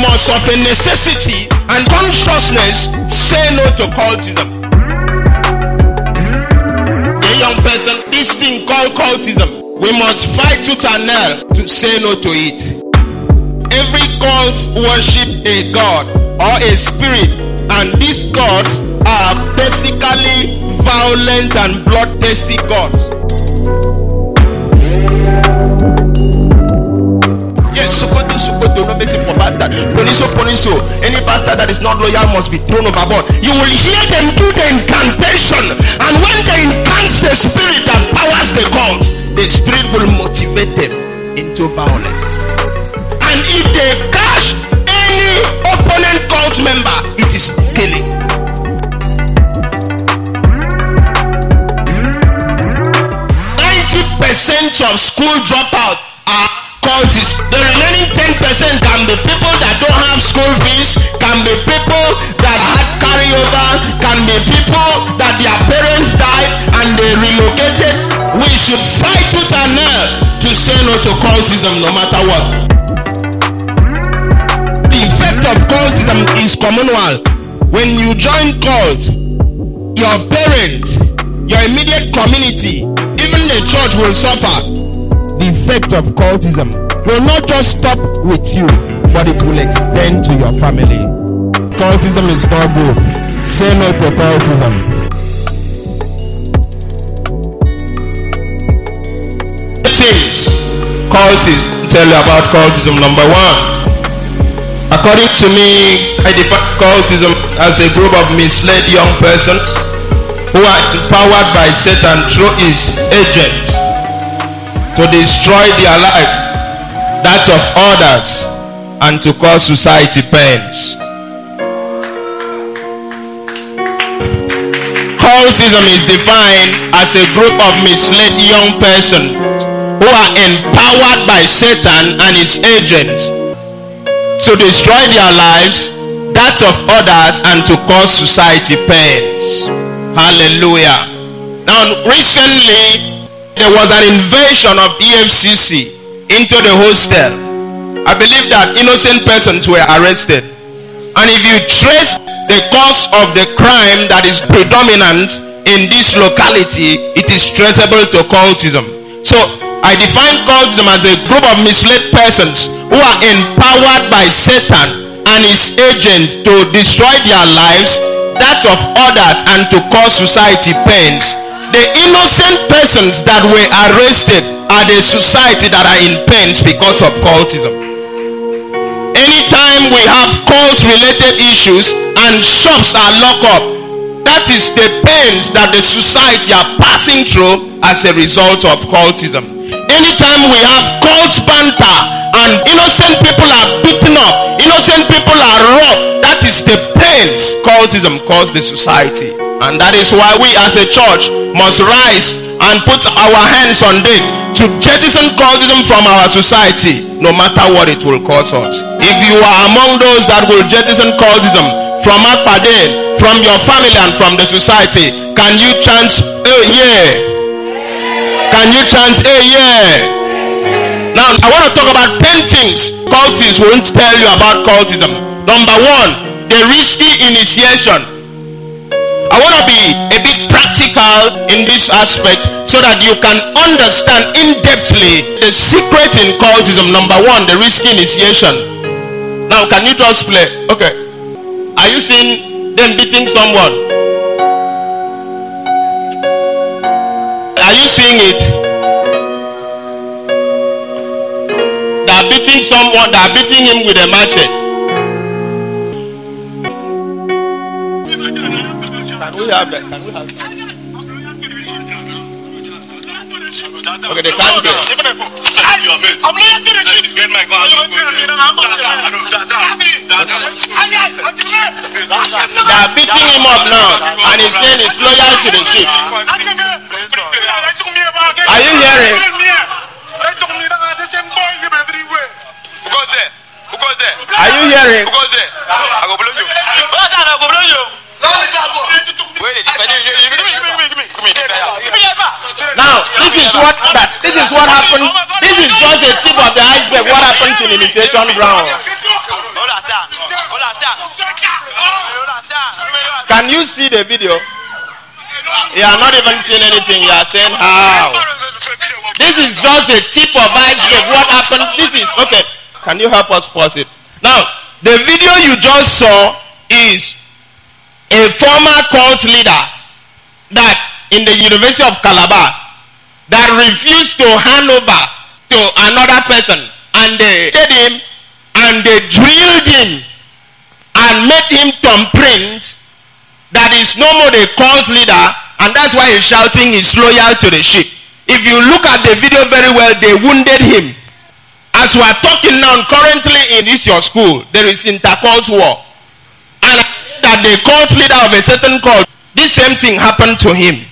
must, of a necessity and consciousness, say no to cultism. A young person, this thing called cultism, we must fight tooth and to say no to it. Every cult worship a god or a spirit, and these gods are basically violent and bloodthirsty gods. For bastard. Poniso, Poniso, any pastor that is not loyal must be thrown overboard. You will hear them do the incantation, and when they incant the spirit that powers the cult, the spirit will motivate them into violence. And if they catch any opponent cult member, it is killing. Percent of school dropout The remaining ten percent can be people that don't have school fees, can be people that had carryover, can be people that their parents died and they relocated. We should fight tooth and nail to say no to cultism no matter what. The effect of cultism is communal. When you join cult, your parents, your immediate community, even the church will suffer. The effect of cultism will not just stop with you, but it will extend to your family. Cultism is not good. Say no to cultism. Things cultists tell you about cultism. Number one, according to me, I define cultism as a group of misled young persons who are empowered by Satan through his agents to destroy their life, that of others, and to cause society pains. Cultism is defined as a group of misled young persons who are empowered by Satan and his agents to destroy their lives, that of others, and to cause society pains. Hallelujah. Now, recently, there was an invasion of EFCC into the hostel. I believe that innocent persons were arrested. And if you trace the cause of the crime that is predominant in this locality, it is traceable to cultism. So, I define cultism as a group of misled persons who are empowered by Satan and his agents to destroy their lives, that of others, and to cause society pains. The innocent persons that were arrested are the society that are in pains because of cultism. Anytime we have cult related issues and shops are locked up, that is the pains that the society are passing through as a result of cultism. Anytime we have cult banter and innocent people are beaten up, innocent people are robbed, that is the pains cultism caused the society. And that is why we as a church must rise and put our hands on it to jettison cultism from our society, no matter what it will cost us. If you are among those that will jettison cultism from Akpade, from your family, and from the society, can you chant a yeah? Can you chant a yeah? Now, I want to talk about 10 things cultists won't tell you about cultism. Number one, the risky initiation. I want to be a bit in this aspect so that you can understand in depthly the secret in cultism. Number one, the risky initiation. Now, can you just play? Okay. Are you seeing them beating someone? Are you seeing it? They are beating someone, they are beating him with a machete. We have that? Can we have that? Okay, they can't get. They are beating him up now, and he's saying he's loyal to the ship. Are you hearing? Are you hearing? Now, this is what that this is what happens. This is just a tip of the iceberg. What happens in initiation ground? Can you see the video? You are not even seeing anything. You are saying how? This is just a tip of iceberg. What happens? This is okay. Can you help us pause it? Now, the video you just saw is a former cult leader that in the University of Calabar that refused to hand over to another person and they did him and they drilled him and made him thumbprint that is no more the cult leader and that's why he's shouting he's loyal to the sheep. If you look at the video very well, they wounded him. As we are talking now, currently in this your school, there is intercult war. That the cult leader of a certain cult, this same thing happened to him.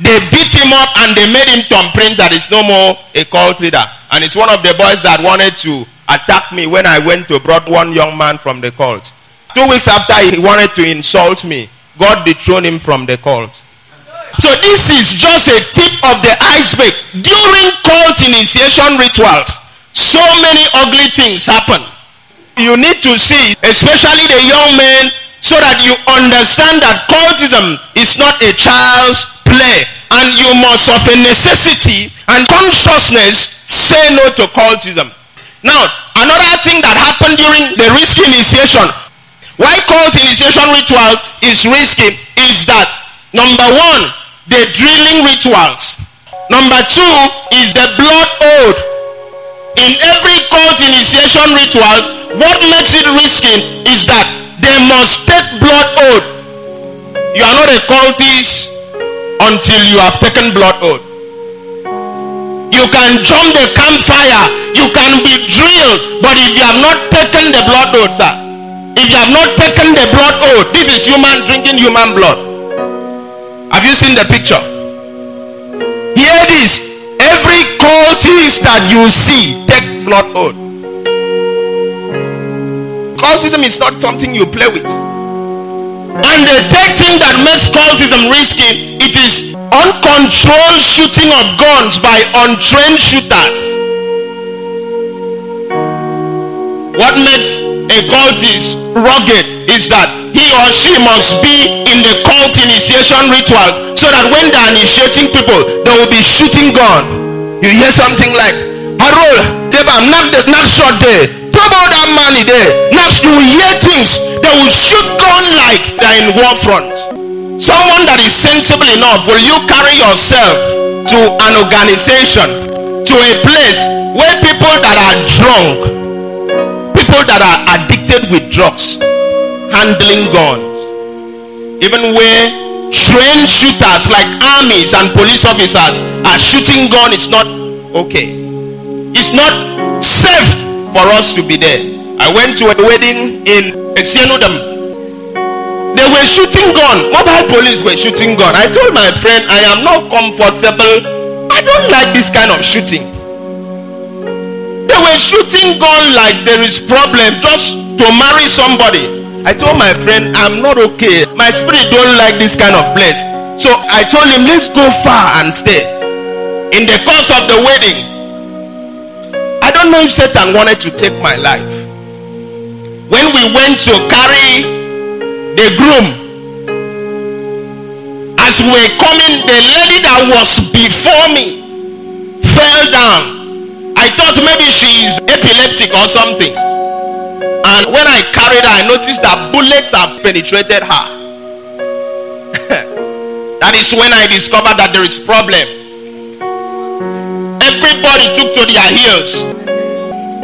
They beat him up and they made him thumbprint that is no more a cult leader. And it's one of the boys that wanted to attack me when I went to brought one young man from the cult. Two weeks after he wanted to insult me, God dethroned him from the cult. So this is just a tip of the iceberg. During cult initiation rituals, so many ugly things happen. You need to see, especially the young men, so that you understand that cultism is not a child's play. And you must, of a necessity and consciousness, say no to cultism. Now, another thing that happened during the risky initiation, why cult initiation ritual is risky, is that number one, the drilling rituals. Number two is the blood oath. In every cult initiation rituals, what makes it risky is that they must take blood oath. You are not a cultist until you have taken blood oath. You can jump the campfire, you can be drilled, but if you have not taken the blood oath, sir, if you have not taken the blood oath, this is human drinking human blood. Have you seen the picture? Hear this. Every cultist that you see, take blood oath. Cultism is not something you play with. And the third thing that makes cultism risky, it is uncontrolled shooting of guns by untrained shooters. What makes a cultist rugged is that he or she must be in the cult initiation ritual so that when they're initiating people, they will be shooting gun. You hear something like, Harold, Deba, knock the knock shot there. About that money there. Now you will hear things. that will shoot gun like they're in war front. Someone that is sensible enough, will you carry yourself to an organization, to a place where people that are drunk, people that are addicted with drugs, handling guns. Even where trained shooters like armies and police officers are shooting gun, it's not okay. It's not for us to be there. I went to a wedding in Esienudam. They were shooting gun. Mobile police were shooting gun. I told my friend, I am not comfortable. I don't like this kind of shooting. They were shooting gun like there is problem just to marry somebody. I told my friend, I'm not okay. My spirit don't like this kind of place. So I told him, let's go far and stay. In the course of the wedding, don't know if Satan wanted to take my life. When we went to carry the groom, as we were coming, the lady that was before me fell down. I thought maybe she is epileptic or something. And when I carried her, I noticed that bullets have penetrated her. that is when I discovered that there is problem. Everybody took to their heels.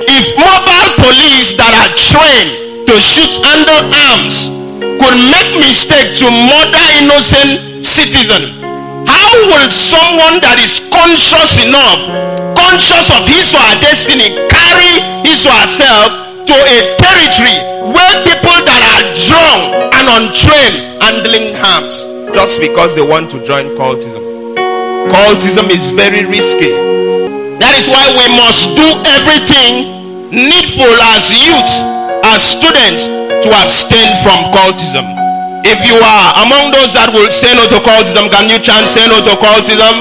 If mobile police that are trained to shoot under arms could make mistake to murder innocent citizen, how will someone that is conscious enough, conscious of his or her destiny, carry his or herself to a territory where people that are drunk and untrained handling arms just because they want to join cultism. Cultism is very risky. That is why we must do everything needful as youth, as students, to abstain from cultism. If you are among those that will say no to cultism, can you chant say no to cultism?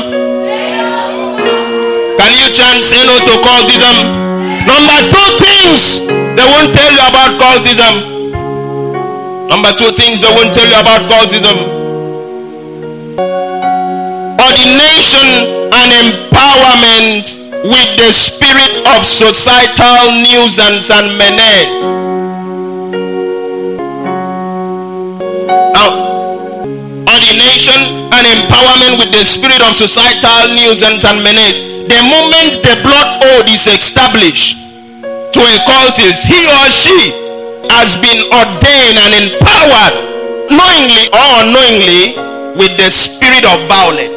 Can you chant say no to cultism? Number two things they won't tell you about cultism. Number two things they won't tell you about cultism ordination and empowerment with the spirit of societal nuisance and menace. Now, ordination and empowerment with the spirit of societal nuisance and menace. The moment the blood oath is established to a cultist, he or she has been ordained and empowered knowingly or unknowingly with the spirit of violence.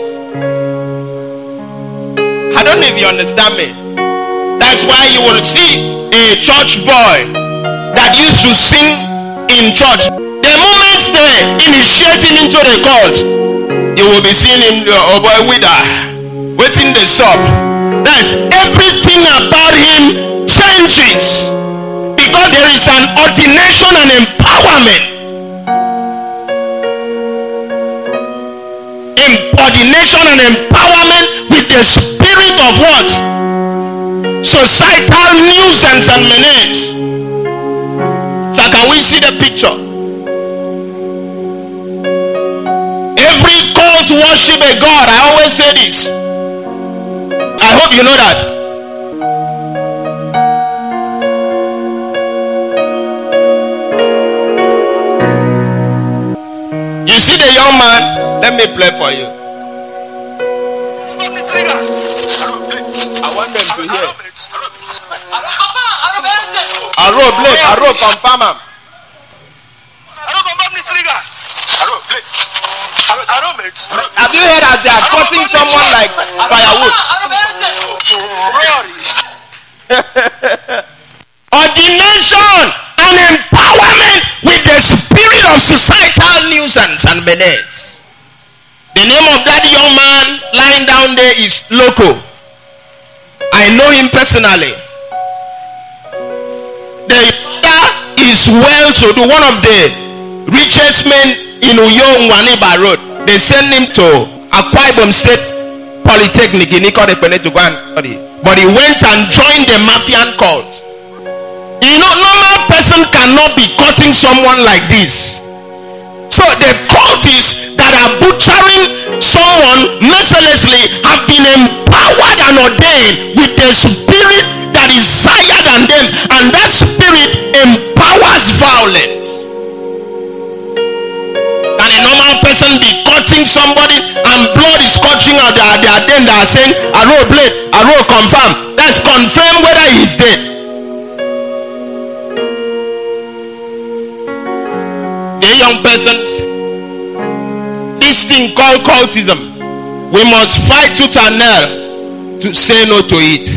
I don't know if you understand me. That's why you will see a church boy that used to sing in church. The moment they initiate him into the cult, you will be seeing him, uh, oh boy, wither, waiting the sub. That's everything about him changes because there is an ordination and empowerment. Ordination and empowerment with the of what? Societal nuisance and menace. So can we see the picture? Every cult worship a God. I always say this. I hope you know that. You see the young man? Let me play for you. Aro blake, Aro confirm am. Have you heard as they are cutting someone like firewood? Ordination and empowerment with the spirit of societal nuisance and menace. The name of that young man lying down there is Loco. I know him personally. Well to do, one of the richest men in Uyo Nwaniba Road. They send him to Akwa Ibom State Polytechnic in Ikot Ekpene to go and study. But he went and joined the Mafian cult. You know, normal person cannot be cutting someone like this. So the cultists that are butchering someone mercilessly have been empowered and ordained with the spirit that is higher than them, and that spirit empowers violence. Can a normal person be cutting somebody and blood is cutting out their, their den that are saying, Aro blade, Aro confirm. That's confirm whether he's dead. The young persons, this thing called cultism, we must fight tooth and nail to say no to it.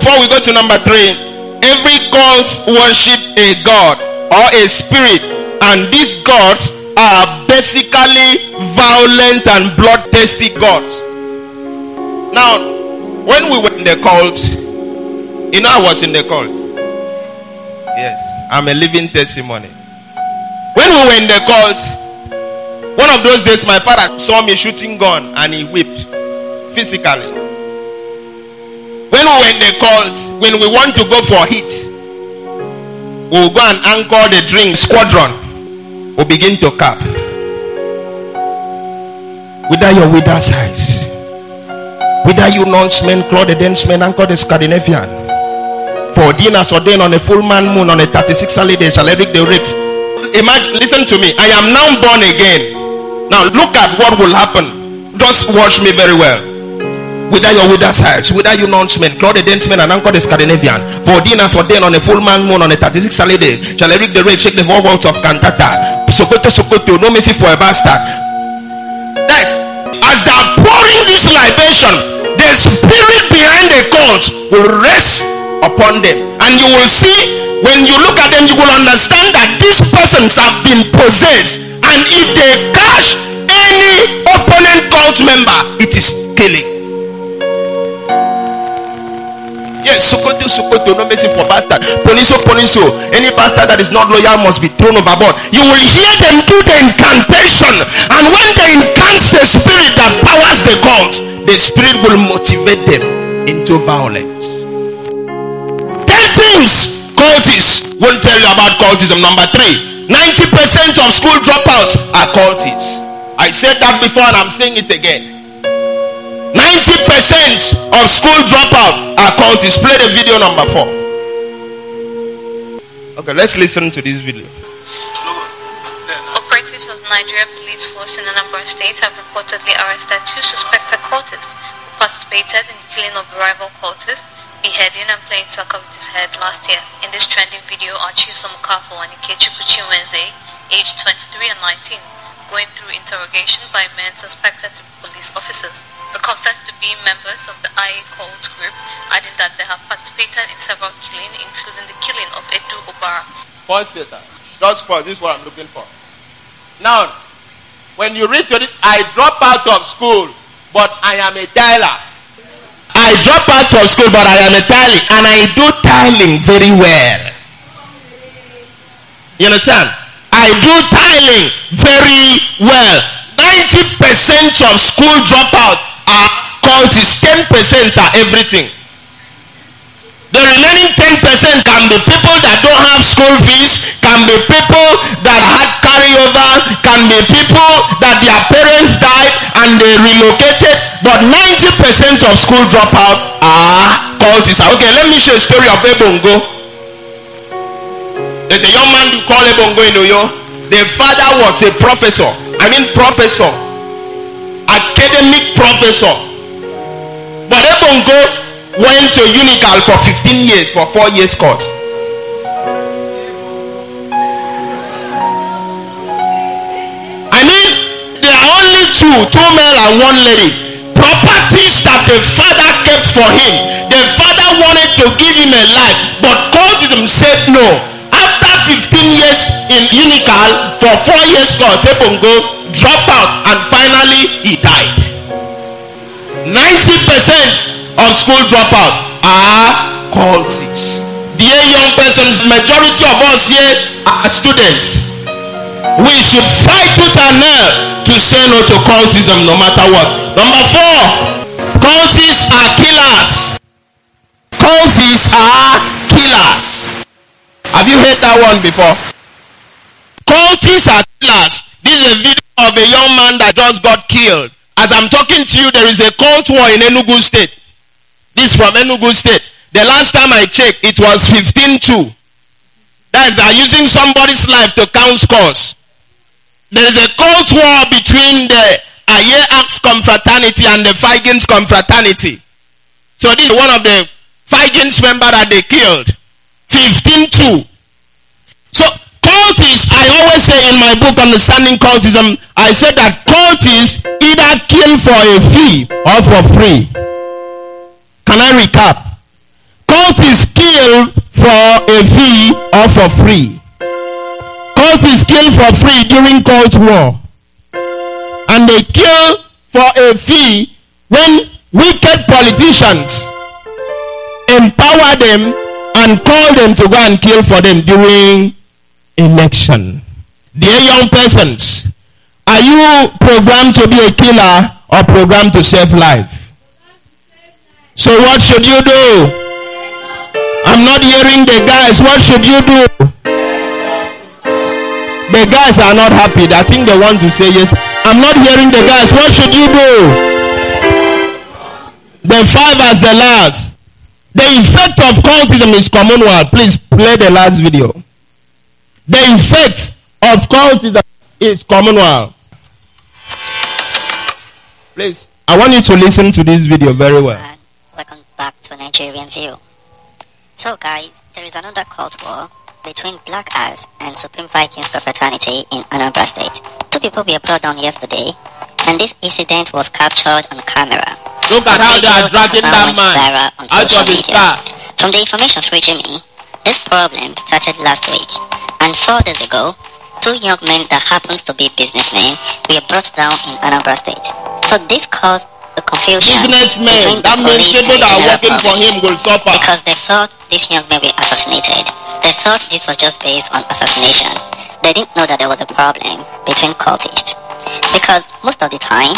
Before we go to number three, every cult worship a god or a spirit, and these gods are basically violent and bloodthirsty gods. Now, when we were in the cult, you know, I was in the cult. Yes, I'm a living testimony. When we were in the cult, one of those days, my father saw me shooting gun and he whipped physically. When we were in when we want to go for heat, we will go and anchor the drink squadron. We'll begin to cap. Whether your wither size, whether you non-smen, Claude the Densman, anchor the Scandinavian. For dinners ordained on a full man moon on a 36 holiday shall Eric the Rick. Imagine, listen to me. I am now born again. Now look at what will happen. Just watch me very well. Whether your wither sides, eh, whether you non-smen, Claude the Densman, and anchor the Scandinavian. For dinners ordained on a full man moon on a 36 holiday shall I Eric the Rick shake the four walls of Cantata. Sokoto Sokoto, no mercy for a bastard. That's as they are pouring this libation, the spirit behind the cult will rest upon them. And you will see, when you look at them, you will understand that these persons have been possessed. And if they catch any opponent cult member, it is killing. Sokoto, Sokoto, no mercy for bastard. Poniso, oh, Poniso. Oh. Any bastard that is not loyal must be thrown overboard. You will hear them do the incantation. And when they incant the spirit that powers the cult, the spirit will motivate them into violence. Ten things cultists won't tell you about cultism. Number three, 90% of school dropouts are cultists. I said that before and I'm saying it again. 90% of school dropout are cultists. Play the video number four. Okay, let's listen to this video. Operatives of Nigeria Police Force in a number of states have reportedly arrested two suspected cultists who participated in the killing of a rival cultist, beheading and playing soccer with his head last year. In this trending video are Chisom Kafo and Ikechukwu Chinwenze, aged 23 and 19, going through interrogation by men suspected to be police officers. They confessed to being members of the IA cult group, adding that they have participated in several killings, including the killing of Edu Obara. Pause it. Just pause. This is what I'm looking for. Now, when you read to it, I drop out of school, but I am a tiler. I drop out of school, but I am a tiling, and I do tiling very well. You understand? I do tiling very well. 90% of school dropout are cultists, 10% are everything. The remaining 10% can be people that don't have school fees, can be people that had carryover, can be people that their parents died and they relocated. But 90% of school dropout are cultists. Okay, let me share a story of Ebongo. There's a young man you call Ebongo in Uyo. The father was a professor. I mean professor. Academic professor. But Ebongo went to Unical for 15 years for four years course. I mean, there are only two, two men and one lady. Properties that the father kept for him. The father wanted to give him a life, but cultism said no. After 15 years in Unical for four years course, Ebongo dropped out and finally he died. 90% of school dropout are cultists. The young persons, majority of us here are students. We should fight tooth and nail to say no to cultism no matter what. Number four, cultists are killers. Cultists are killers. Have you heard that one before? Cultists are killers. This is a video of a young man that just got killed. As I'm talking to you, there is a cult war in Enugu State. This from Enugu State. The last time I checked, it was 15-2. That is, they're using somebody's life to count scores. There is a cult war between the Aye Axe confraternity and the Feigens confraternity. So this is one of the Feigens member that they killed. 15-2. So cultists, I always say in my book Understanding Cultism, I said that cultists either kill for a fee or for free. Can I recap? Cultists kill for a fee or for free. Cultists kill for free during cult war. And they kill for a fee when wicked politicians empower them and call them to go and kill for them during election. Dear young persons, are you programmed to be a killer or programmed to save life? So what should you do? I'm not hearing the guys. What should you do? The guys are not happy. I think they want to say yes. I'm not hearing the guys. What should you do? The five as the last. The effect of cultism is commonweal. Please play the last video. The effect of cultism is commonweal. Please, I want you to listen to this video very well. Welcome back to Nigerian View. So, guys, there is another cult war between Black Axe and Supreme Vikings Confraternity in Anambra State. Two people were brought down yesterday, and this incident was captured on camera. Look at how they are dragging that man out of his car. From the information reaching me, this problem started last week, and four days ago, two young men that happens to be businessmen were brought down in Anambra State. So this caused the confusion Businessmen, that means people that are working for him will suffer. because they thought these young men were assassinated. They thought this was just based on assassination. They didn't know that there was a problem between cultists. Because most of the time,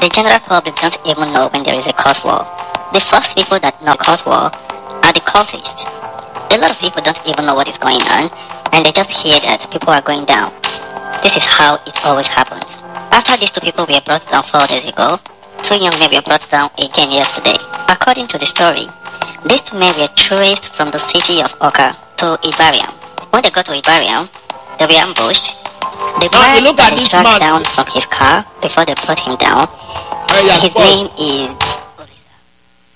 the general public don't even know when there is a cult war. The first people that know cult war are the cultists. A lot of people don't even know what is going on, and they just hear that people are going down. This is how it always happens. After these two people were brought down four days ago, two young men were brought down again yesterday. According to the story, these two men were traced from the city of Awka to Ibarium. When they got to Ibarium, they were ambushed. They Now, you look at this man. down from his car before they put him down. Hey, His name is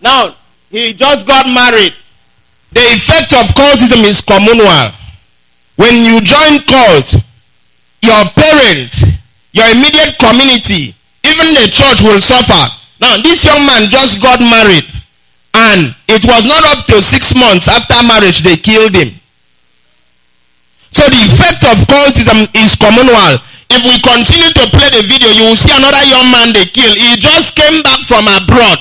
Now, he just got married. The effect of cultism is communal. When you join cult, your parents, your immediate community, even the church will suffer. Now, this young man just got married, and it was not up to six months after marriage they killed him. So the effect of cultism is communal. If we continue to play the video, you will see another young man they kill. He just came back from abroad.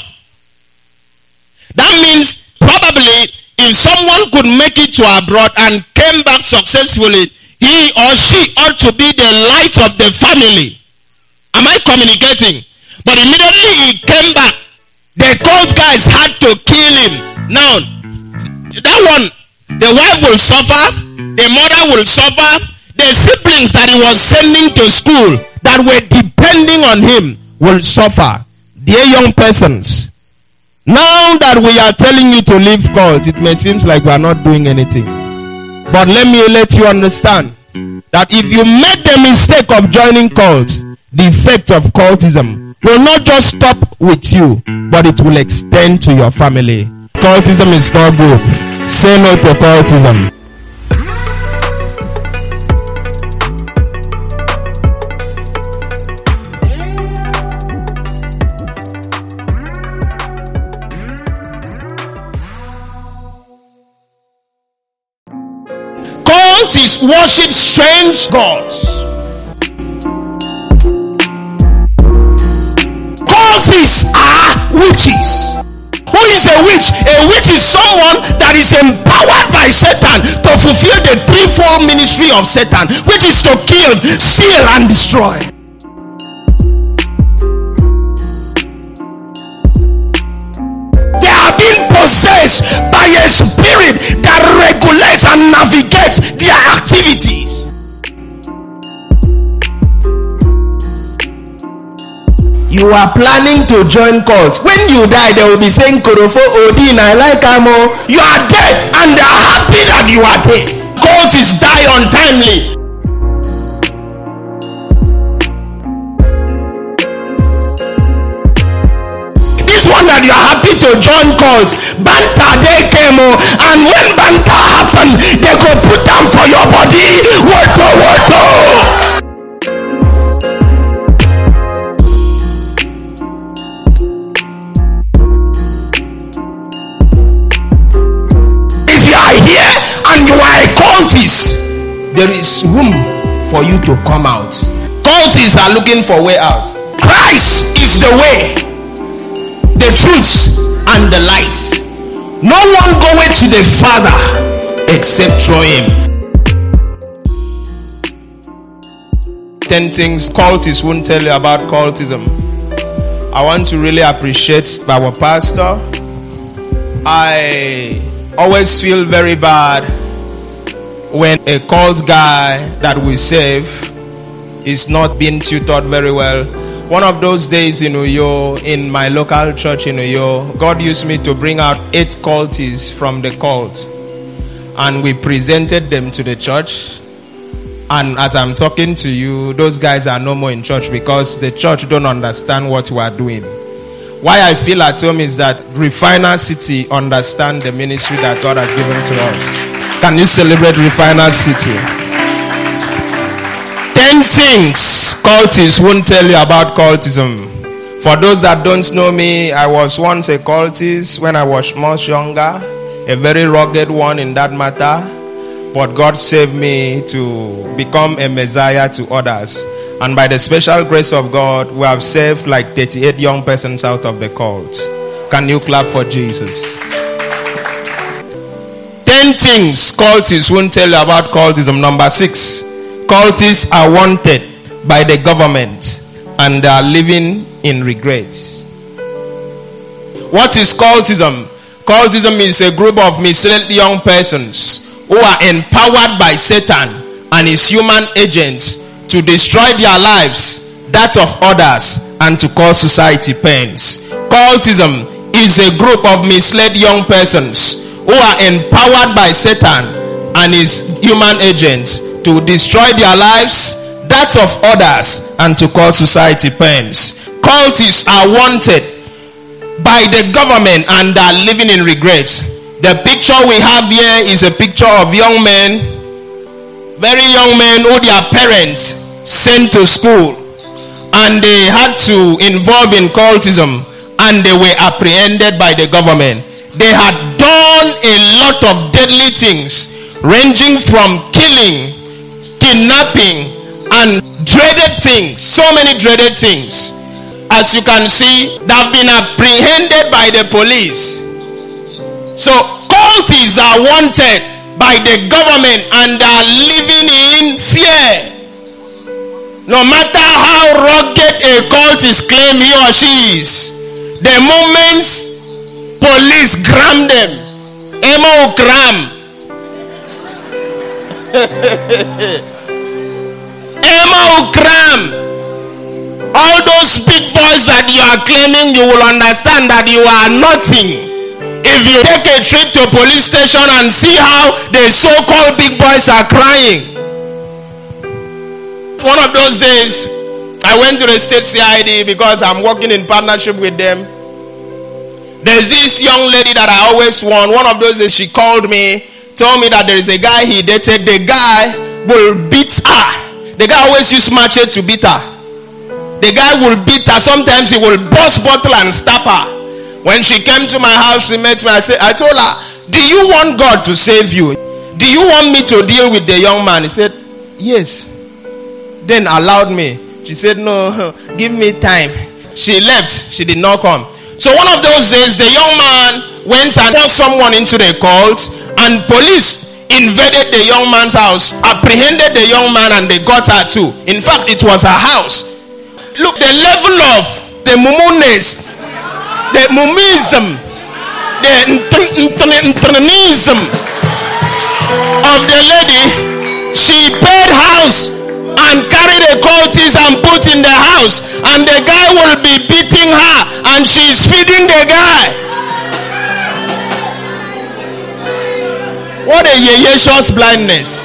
That means probably if someone could make it to abroad and came back successfully, he or she ought to be the light of the family. Am I communicating? But immediately he came back, the cult guys had to kill him. Now, that one, the wife will suffer, the mother will suffer, the siblings that he was sending to school that were depending on him will suffer. Dear young persons, now that we are telling you to leave cult, it may seem like we are not doing anything. But let me let you understand that if you make the mistake of joining cult, the effect of cultism will not just stop with you, but it will extend to your family. Cultism is not good. Say no to cultism. Cultists worship strange gods. Cultists are ah, witches. Is a witch? A witch is someone that is empowered by Satan to fulfill the threefold ministry of Satan, which is to kill, steal, and destroy. They are being possessed by a spirit that regulates and navigates their activities. You are planning to join cults. When you die, they will be saying Korofo Odin, I like Amo. You are dead and they are happy that you are dead. Cultists die untimely. this one that you are happy to join cult banter they came and when banter happen they go put am for your body woto woto. For you to come out cultists are looking for way out christ is the way the truth and the light. No one goeth to the Father except through him. Ten things cultists won't tell you about cultism. I want to really appreciate our pastor. I always feel very bad when a cult guy that we save is not being tutored very well. One of those days in Uyo, in my local church in Uyo, God used me to bring out eight cultists from the cult. And we presented them to the church. And as I'm talking to you, those guys are no more in church because the church don't understand what we are doing. Why I feel at home is that Refiner City understand the ministry that God has given to us. Can you celebrate Refiner City? Ten things cultists won't tell you about cultism. For those that don't know me, I was once a cultist when I was much younger, a very rugged one in that matter. But God saved me to become a messiah to others. And by the special grace of God, we have saved like 38 young persons out of the cult. Can you clap for Jesus? Ten things cultists won't tell you about cultism. Number six, cultists are wanted by the government and they are living in regrets. What is cultism? Cultism is a group of misled young persons who are empowered by Satan and his human agents to destroy their lives, that of others, and to cause society pains. Cultism is a group of misled young persons who are empowered by Satan and his human agents to destroy their lives, that of others, and to cause society pains. Cultists are wanted by the government and are living in regret. The picture we have here is a picture of young men, very young men who their parents sent to school and they had to involve in cultism and they were apprehended by the government. They had done a lot of deadly things, ranging from killing, kidnapping, and dreaded things. So many dreaded things. As you can see, they've been apprehended by the police. So, cultists are uh, wanted by the government and are living in fear. No matter how rugged a cultist claim he or she is, the moment police gram them, Emo gram. Emo gram. All those big boys that you are claiming, you will understand that you are nothing. If you take a trip to a police station and see how the so-called big boys are crying. One of those days, I went to the state CID because I'm working in partnership with them. There's this young lady that I always want. One of those days, she called me, told me that there is a guy he dated. The guy will beat her. The guy always use machete to beat her. The guy will beat her. Sometimes he will bust bottle and stab her. When she came to my house, she met me. I said, I told her, Do you want God to save you? Do you want me to deal with the young man? He said, Yes. Then allowed me. She said, No, give me time. She left. She did not come. So one of those days, the young man went and brought someone into the cult, and police invaded the young man's house, apprehended the young man, and they got her too. In fact, it was her house. Look, the level of the mumunes, the mumism, the of the lady, she paid house and carried a cultist and put in the house, and the guy will be beating her, and she's feeding the guy. What a yeyeshus blindness!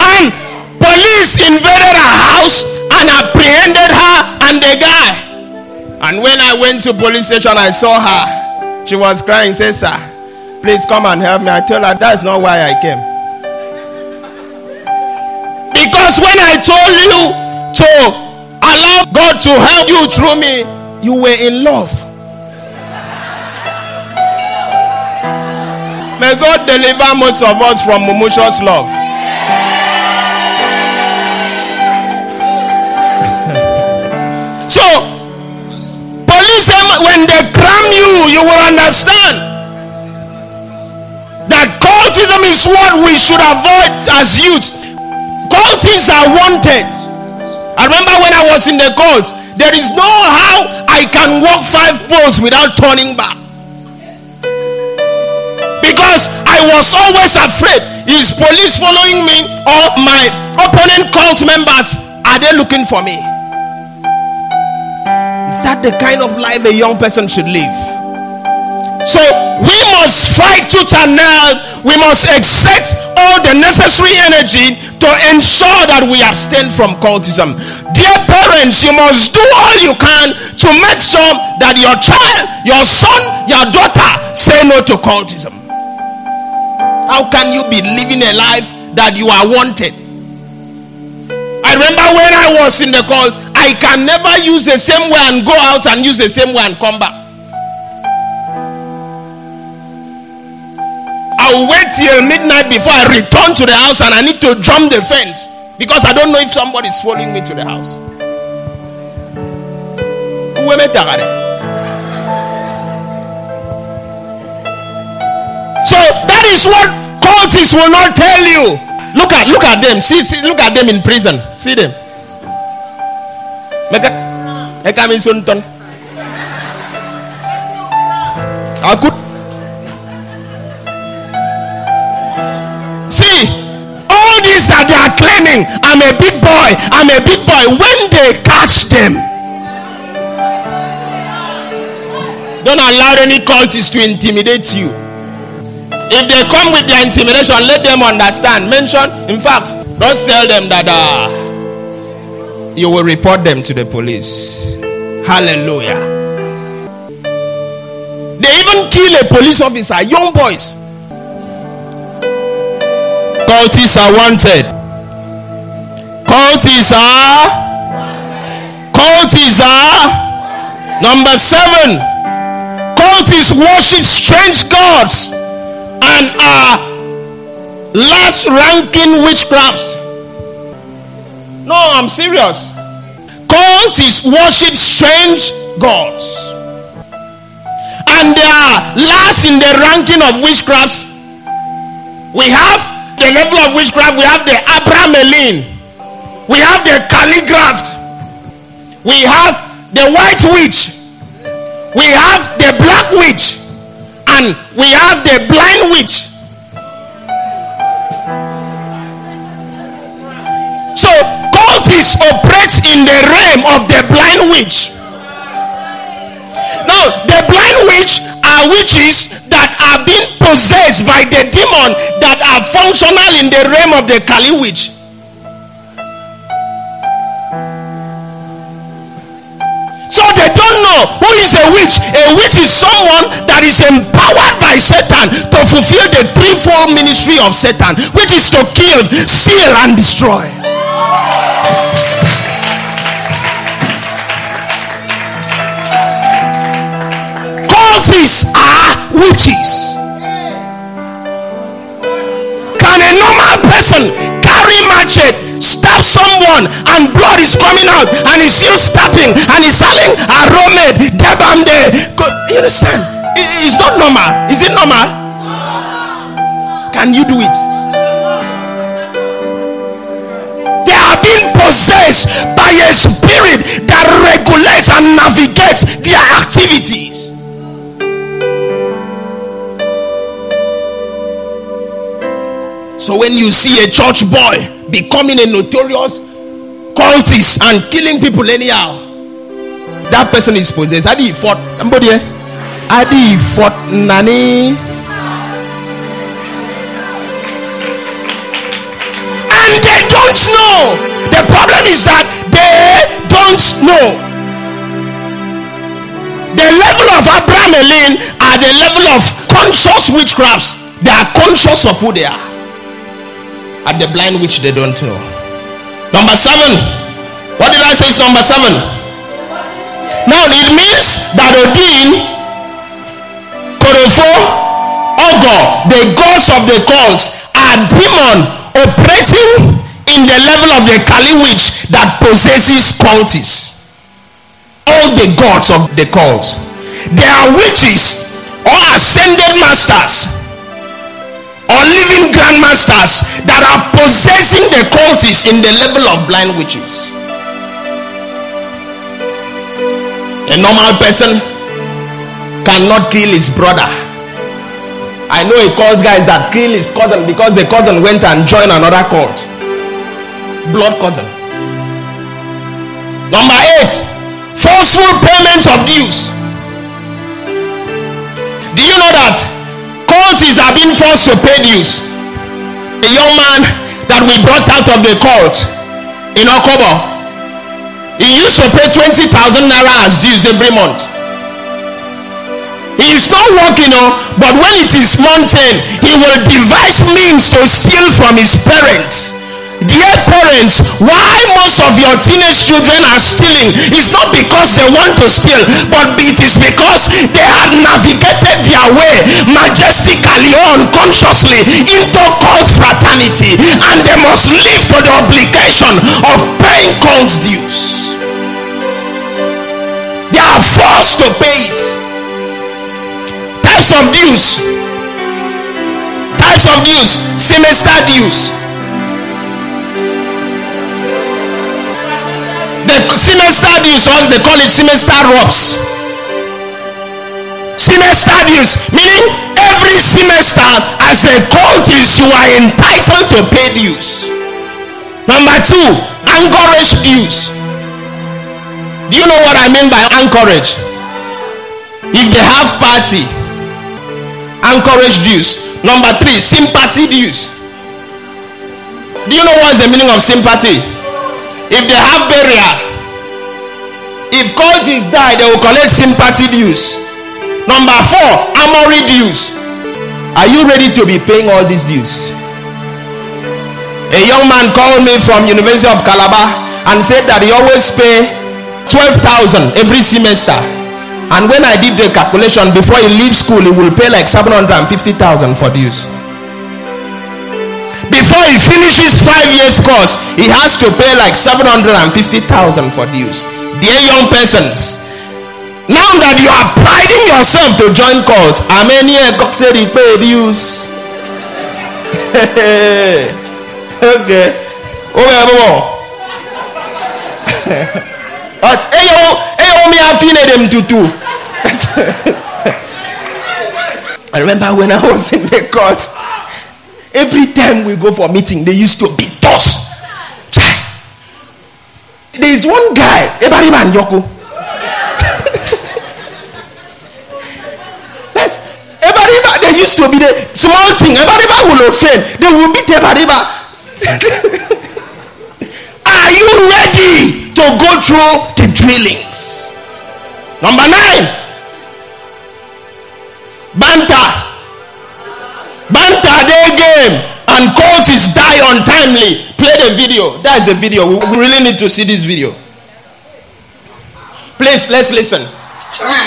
And police invaded her house and apprehended her and the guy. And when I went to police station, I saw her. She was crying. Said, "Sir, please come and help me." I told her that's not why I came. Because when I told you to allow God to help you through me, you were in love. May God deliver most of us from malicious love. so, police, when they cram you, you will understand that cultism is what we should avoid as youth. Cultists are wanted. I remember when I was in the cult, there is no how I can walk five poles without turning back. Because I was always afraid is police following me or my opponent cult members are they looking for me? Is that the kind of life a young person should live? So we must fight tooth and nail. We must exert all the necessary energy to ensure that we abstain from cultism. Dear parents, you must do all you can to make sure that your child, your son, your daughter say no to cultism. How can you be living a life that you are wanted? I remember when I was in the cult, I can never use the same way and go out and use the same way and come back. I'll wait till midnight before I return to the house and I need to jump the fence because I don't know if somebody is following me to the house. So that is what cultists will not tell you. Look at look at them. See, see look at them in prison. See them. I could this that they are claiming. I'm a big boy. I'm a big boy. When they catch them, don't allow any cultists to intimidate you. If they come with their intimidation, let them understand. Mention, in fact, don't tell them that uh, you will report them to the police. Hallelujah. They even kill a police officer, young boys. Cultists are wanted. Cultists are. Cultists are. Number seven. Cultists worship strange gods and are last ranking witchcrafts. No, I'm serious. Cultists worship strange gods. And they are last in the ranking of witchcrafts. We have the level of witchcraft, we have the Abramelin, we have the calligraph, we have the white witch, we have the black witch, and we have the blind witch. So cultists operate in the realm of the blind witch. Now, the blind witch are witches that are being possessed by the demon that are functional in the realm of the Kali witch. So they don't know who is a witch. A witch is someone that is empowered by Satan to fulfill the threefold ministry of Satan, which is to kill, steal, and destroy. Cultists are witches. Can a normal person carry machete, stab someone, and blood is coming out, and he's still stabbing, and he's selling arome, debamde? Co- You understand? It's not normal. Is it normal? Can you do it? They are being possessed by a spirit that regulates and navigates their activities. So when you see a church boy becoming a notorious cultist and killing people anyhow, that person is possessed. Adi fought somebody. eh? Adi fought nani. And they don't know. The problem is that they don't know. The level of Abraham Elin are the level of conscious witchcrafts. They are conscious of who they are. At the blind witch, they don't know. Number seven. What did I say is number seven? Now it means that Odin, Korofo, Ogor, the gods of the cults, are demon operating in the level of the Kali witch that possesses cultists. All the gods of the cults. They are witches or ascended masters or living grandmasters that are possessing the cultists in the level of blind witches. A normal person cannot kill his brother. I know a cult guys that kill his cousin because the cousin went and joined another cult. Blood cousin. Number eight, forceful payment of dues. Do you know that cultists are being forced to dues? A young man that we brought out of the cult in Okobo, he used to pay 20,000 naira as dues every month. He is not working on, but when it is month end, he will devise means to steal from his parents. Dear parents, why most of your teenage children are stealing is not because they want to steal, but it is because they have navigated their way majestically or unconsciously into cult fraternity and they must live to the obligation of paying cult dues. They are forced to pay it. Types of dues. Types of dues. Semester dues. The semester dues, or they call it semester robs. semester dues, meaning every semester as a cultist you are entitled to pay dues. Number two, anchorage dues. Do you know what I mean by anchorage? If they have party, anchorage dues. Number three, sympathy dues. Do you know what's the meaning of sympathy? If they have burial, if cultists die, they will collect sympathy dues. Number four, armory dues. Are you ready to be paying all these dues? A young man called me from University of Calabar and said that he always pay 12,000 every semester. And when I did the calculation before he leaves school, he will pay like 750,000 for dues. Before he finishes five years course, he has to pay like 750,000 for dues. Dear young persons, now that you are priding yourself to join cult, how many God said he paid dues? okay. Okay, boy. But eyo eyo me afine them tutu. I remember when I was in the court, every time we go for a meeting, they used to beat us. There is one guy, Ebari Man Yoko. Yes, Ebariba, they used to be the small thing. Ebariba will offend. They will beat Ebariba. Are you ready to go through the drillings? Number nine, banter. Game and cultists die untimely. Play the video. That's the video. We really need to see this video. Please, let's listen. Oui,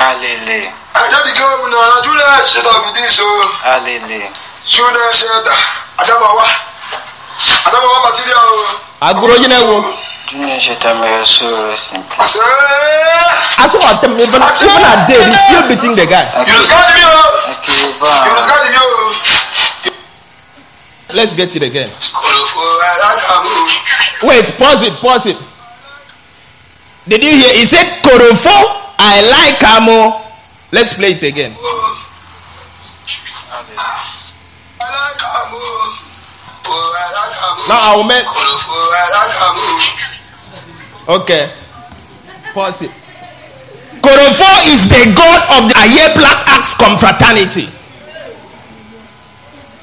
Alele, adadi ke mu na Juliet ṣe tàbí dí so alele, Juliet ṣe ta Adamawa Adamawa material o. Agoro yi na wo. Junior Shetamere so simple. Àṣẹ. As what them even even at day, he's still beating the guy. Yorùsá ni mí o. Yorùsá ni mí o. Let's get it again. Wait, pause it, pause it. Did you hear? He said Korofo, I like Amo. Let's play it again. Now I will make okay. Pause it. Korofo is the god of the Aye Black Axe confraternity.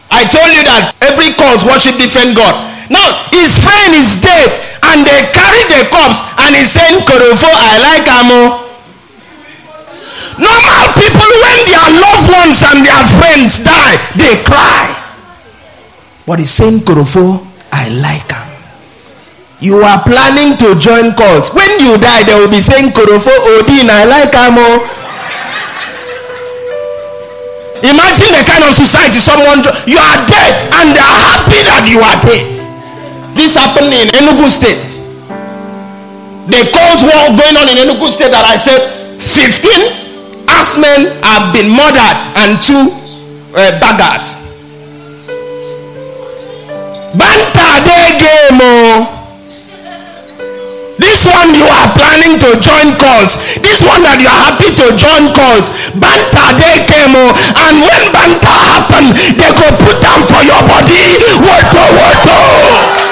I told you that every cult worship different god. Now his friend is dead and they carry the corpse and he's saying Korofo, I like Amo. Oh. Normal people when their loved ones and their friends die, they cry. But he's saying Korofo, I like him. You are planning to join cults. When you die, they will be saying Korofo Odin, I like Amo. Imagine the kind of society someone you are dead and they are happy that you are dead. This happened in Enugu State. The cold war going on in Enugu State that I said 15 axemen have been murdered and two uh, daggers. Banta day game. Oh. This one you are planning to join cults. This one that you are happy to join cults. Banta they came oh, and when banta happen, they go put them for your body. Woto oh, woto. Oh.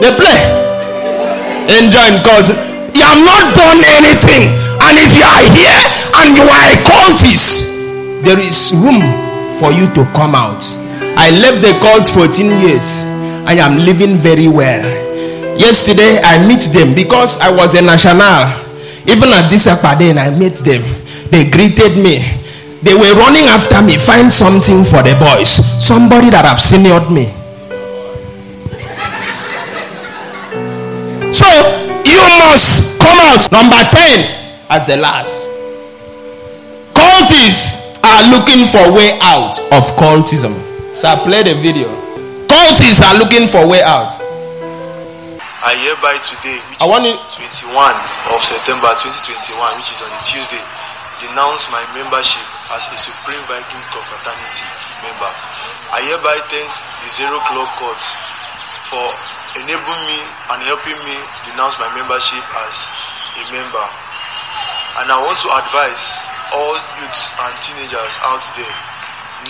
They play. Enjoying cults. You have not done anything. And if you are here and you are a cultist, there is room for you to come out. I left the cult 14 years. I am living very well. Yesterday I meet them because I was a national. Even at this Akpade, I met them. They greeted me. They were running after me, find something for the boys. Somebody that have seniored me. So you must come out. Number 10 as the last. Cultists are looking for way out of cultism. So I play the video. Cultists are looking for way out. I hereby today, which I want is it- 21 of September 2021, which is on a Tuesday, denounce my membership as a Supreme Viking Confraternity member. I hereby thank the Zero Club Court for enabling me and helping me denounce my membership as a member. And I want to advise all youths and teenagers out there,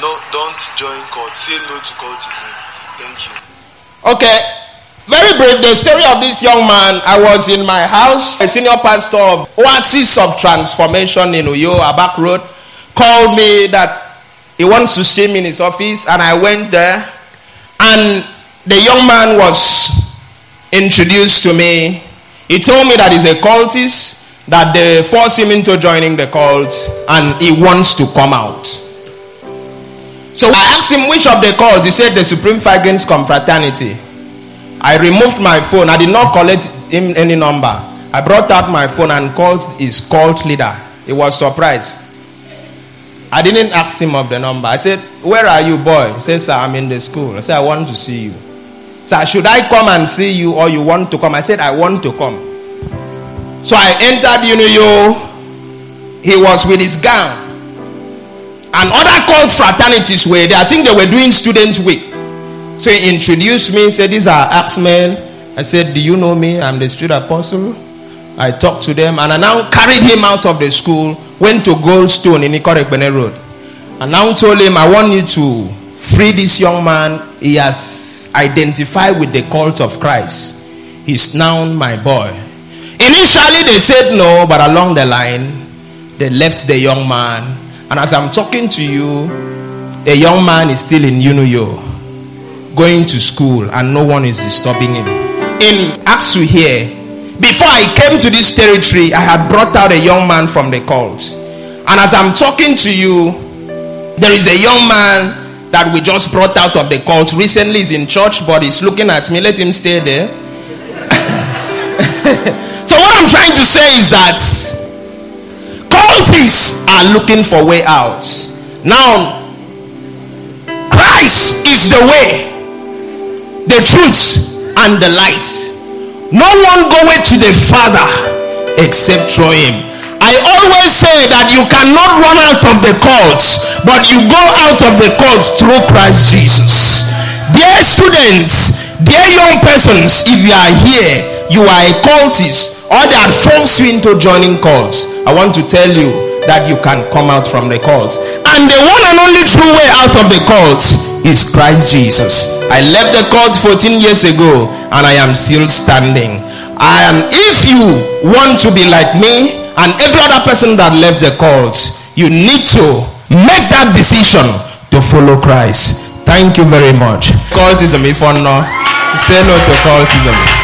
no, don't join cult. Say no to cultism. Thank you. Okay. Very brief, the story of this young man. I was in my house. A senior pastor of Oasis of Transformation in Uyo, Abak Road, called me that he wants to see me in his office, and I went there. And the young man was introduced to me. He told me that he's a cultist, that they force him into joining the cult, and he wants to come out. So I asked him which of the calls. He said the Supreme Against Confraternity. I removed my phone. I did not collect him any number. I brought out my phone and called his cult leader. He was surprised. I didn't ask him of the number. I said, Where are you, boy? He said, Sir, I'm in the school. I said, I want to see you. Sir, should I come and see you or you want to come? I said, I want to come. So I entered Uniuyo. He was with his gown. And other cult fraternities were there. I think they were doing Students' Week. So he introduced me, said, These are Axemen. I said, Do you know me? I'm the street apostle. I talked to them and I now carried him out of the school, went to Goldstone in Ikot Ekpene Road. And now told him, I want you to free this young man. He has identified with the cult of Christ. He's now my boy. Initially, they said no, but along the line, they left the young man. And as I'm talking to you, the young man is still in Uniuyo going to school and no one is disturbing him. In AKSU here, before I came to this territory, I had brought out a young man from the cult. And as I'm talking to you, there is a young man that we just brought out of the cult. Recently he's in church, but he's looking at me. Let him stay there. so what I'm trying to say is that cultists are looking for way out. Now, Christ is the way the truth and the light. No one goeth to the Father except through him. I always say that you cannot run out of the courts, but you go out of the courts through Christ Jesus. Dear students, dear young persons, if you are here, you are a cultist, or they had forced you into joining cults. I want to tell you that you can come out from the cults. And the one and only true way out of the cults is Christ Jesus. I left the cult 14 years ago and I am still standing. And if you want to be like me and every other person that left the cult, you need to make that decision to follow Christ. Thank you very much. Cultism, if no, say no to cultism.